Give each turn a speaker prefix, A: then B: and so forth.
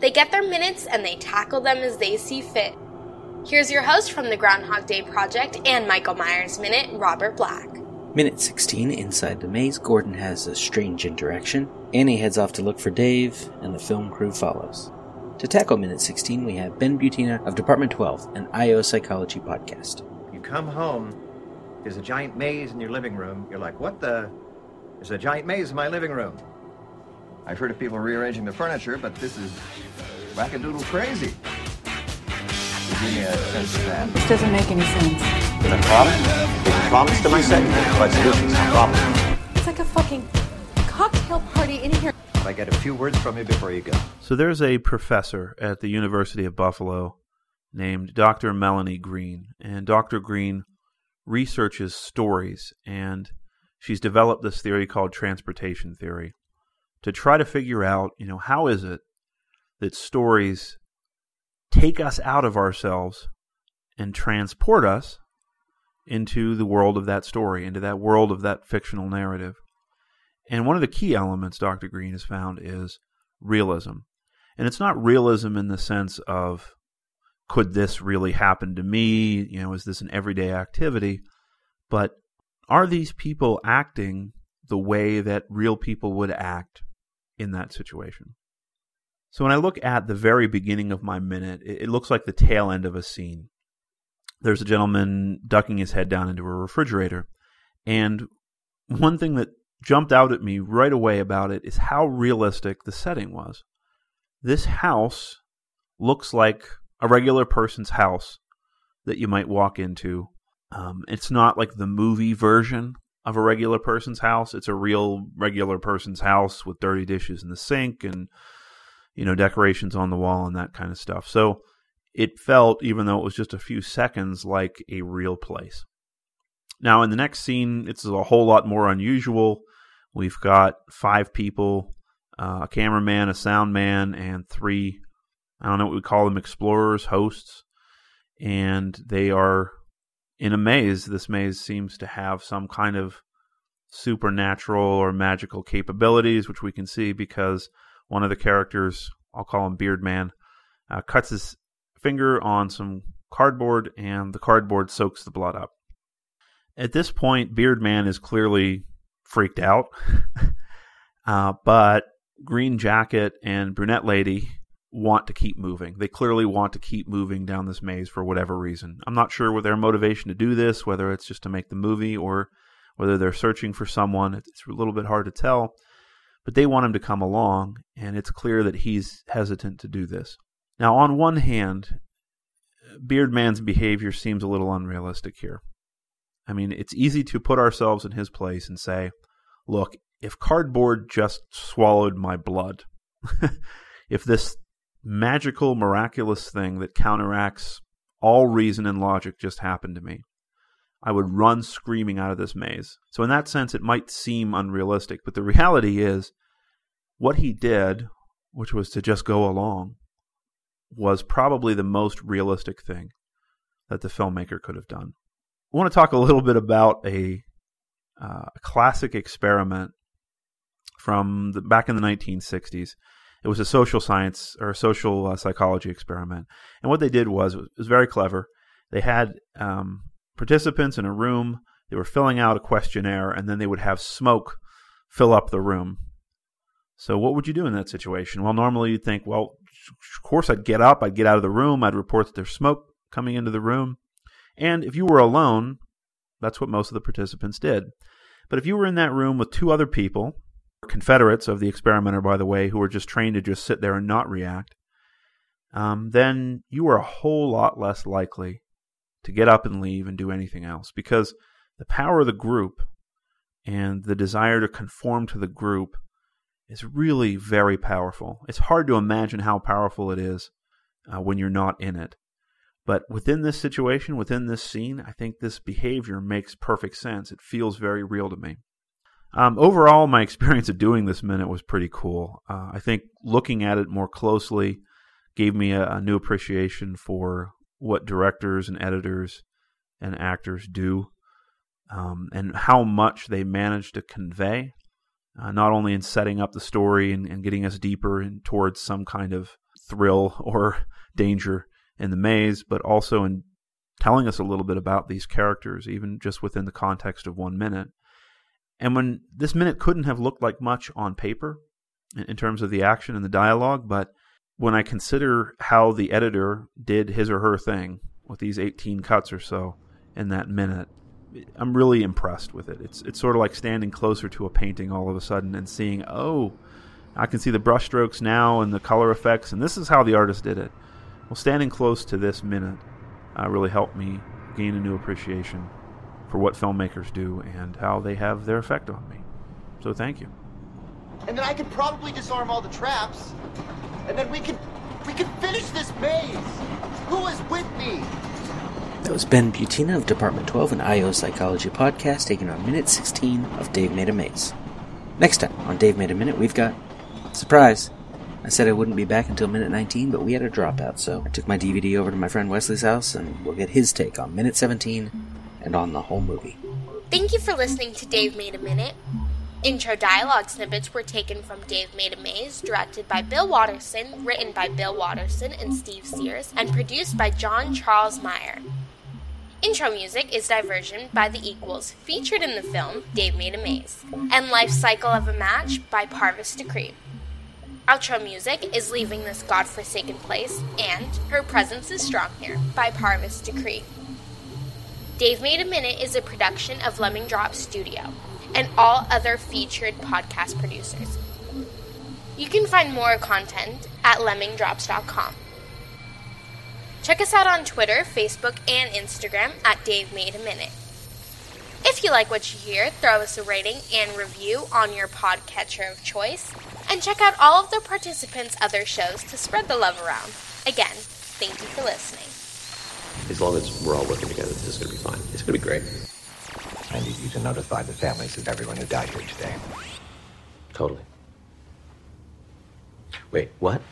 A: They get their minutes and they tackle them as they see fit. Here's your host from the Groundhog Day Project and Michael Myers Minute, Robert Black.
B: Minute 16, inside the maze, Gordon has a strange interaction. Annie heads off to look for Dave, and the film crew follows. To tackle Minute 16, we have Ben Butina of Department 12, an IO Psychology podcast.
C: You come home, there's a giant maze in your living room. You're like, what the? There's a giant maze in my living room. I've heard of people rearranging the furniture, but this is wackadoodle crazy. Give me a sense of that.
D: This doesn't make any sense.
E: The problem? There's a promise to my set, but solutions no problem.
D: It's like a fucking cocktail party in here.
C: I get a few words from you before you go.
F: So there's a professor at the University of Buffalo named Dr. Melanie Green, and Dr. Green researches stories, and she's developed this theory called transportation theory to try to figure out, you know, how is it that stories take us out of ourselves and transport us into the world of that story, into that world of that fictional narrative. And one of the key elements Dr. Green has found is realism. And it's not realism in the sense of could this really happen to me? You know, is this an everyday activity? But are these people acting the way that real people would act in that situation? So when I look at the very beginning of my minute, it, looks like the tail end of a scene. There's a gentleman ducking his head down into a refrigerator. And one thing that jumped out at me right away about it is how realistic the setting was. This house looks like a regular person's house that you might walk into. Um, it's not like the movie version of a regular person's house. It's a real regular person's house with dirty dishes in the sink and you know decorations on the wall and that kind of stuff. So it felt, even though it was just a few seconds, like a real place. Now, in the next scene, it's a whole lot more unusual. We've got five people uh, a cameraman, a sound man, and three, I don't know what we call them, explorers, hosts. And they are in a maze. This maze seems to have some kind of supernatural or magical capabilities, which we can see because one of the characters, I'll call him Beard Man, uh, cuts his finger on some cardboard and the cardboard soaks the blood up. At this point, Beard Man is clearly freaked out, uh, but Green Jacket and Brunette Lady want to keep moving. They clearly want to keep moving down this maze for whatever reason. I'm not sure what their motivation to do this, whether it's just to make the movie or whether they're searching for someone. It's a little bit hard to tell, but they want him to come along, and it's clear that he's hesitant to do this. Now, on one hand, Beardman's behavior seems a little unrealistic here. I mean, it's easy to put ourselves in his place and say, look, if cardboard just swallowed my blood, if this magical, miraculous thing that counteracts all reason and logic just happened to me, I would run screaming out of this maze. So, in that sense, it might seem unrealistic, but the reality is what he did, which was to just go along, was probably the most realistic thing that the filmmaker could have done. I want to talk a little bit about a, uh, a classic experiment from the, back in the 1960s. It was a social science or a social uh, psychology experiment, and what they did was it was very clever. They had um, participants in a room. They were filling out a questionnaire, and then they would have smoke fill up the room. So, what would you do in that situation? Well, normally you'd think, well, of course, I'd get up, I'd get out of the room, I'd report that there's smoke coming into the room. And if you were alone, that's what most of the participants did. But if you were in that room with two other people, Confederates of the experimenter, by the way, who were just trained to just sit there and not react, um, then you were a whole lot less likely to get up and leave and do anything else because the power of the group and the desire to conform to the group is really very powerful. It's hard to imagine how powerful it is uh, when you're not in it. But within this situation, within this scene, I think this behavior makes perfect sense. It feels very real to me. Um, overall, my experience of doing this minute was pretty cool. Uh, I think looking at it more closely gave me a, a new appreciation for what directors and editors and actors do um, and how much they manage to convey, uh, not only in setting up the story and, and getting us deeper in, towards some kind of thrill or danger in the maze, but also in telling us a little bit about these characters, even just within the context of one minute. And when this minute couldn't have looked like much on paper in, in terms of the action and the dialogue, but when I consider how the editor did his or her thing with these 18 cuts or so in that minute, I'm really impressed with it. It's it's sort of like standing closer to a painting all of a sudden and seeing, oh, I can see the brushstrokes now and the color effects, and this is how the artist did it. Well, standing close to this minute uh, really helped me gain a new appreciation for what filmmakers do and how they have their effect on me. So thank you.
G: And then I could probably disarm all the traps. And then we could we could finish this maze. Who is with me?
B: That was Ben Butina of Department 12 and IO Psychology Podcast taking on minute 16 of Dave Made a Maze. Next time on Dave Made a Minute, we've got. Surprise! I said I wouldn't be back until minute 19, but we had a dropout, so I took my DVD over to my friend Wesley's house and we'll get his take on minute 17 and on the whole movie.
A: Thank you for listening to Dave Made a Minute. Intro dialogue snippets were taken from Dave Made a Maze, directed by Bill Watterson, written by Bill Watterson and Steve Sears, and produced by John Charles Meyer. Intro music is Diversion by The Equals, featured in the film Dave Made a Maze, and Life Cycle of a Match by Parvis Decree. Outro music is Leaving This Godforsaken Place and Her Presence is Strong Here by Parvis Decree. Dave Made a Minute is a production of Lemming Drop Studio and all other featured podcast producers. You can find more content at lemmingdrops.com. Check us out on Twitter, Facebook, and Instagram at Dave Made a Minute. If you like what you hear, throw us a rating and review on your podcatcher of choice, and check out all of the participants' other shows to spread the love around. Again, thank you for listening.
E: As long as we're all working together, this is going to be fine. It's going to be great.
C: I need you to notify the families of everyone who died here today.
E: Totally. Wait, what?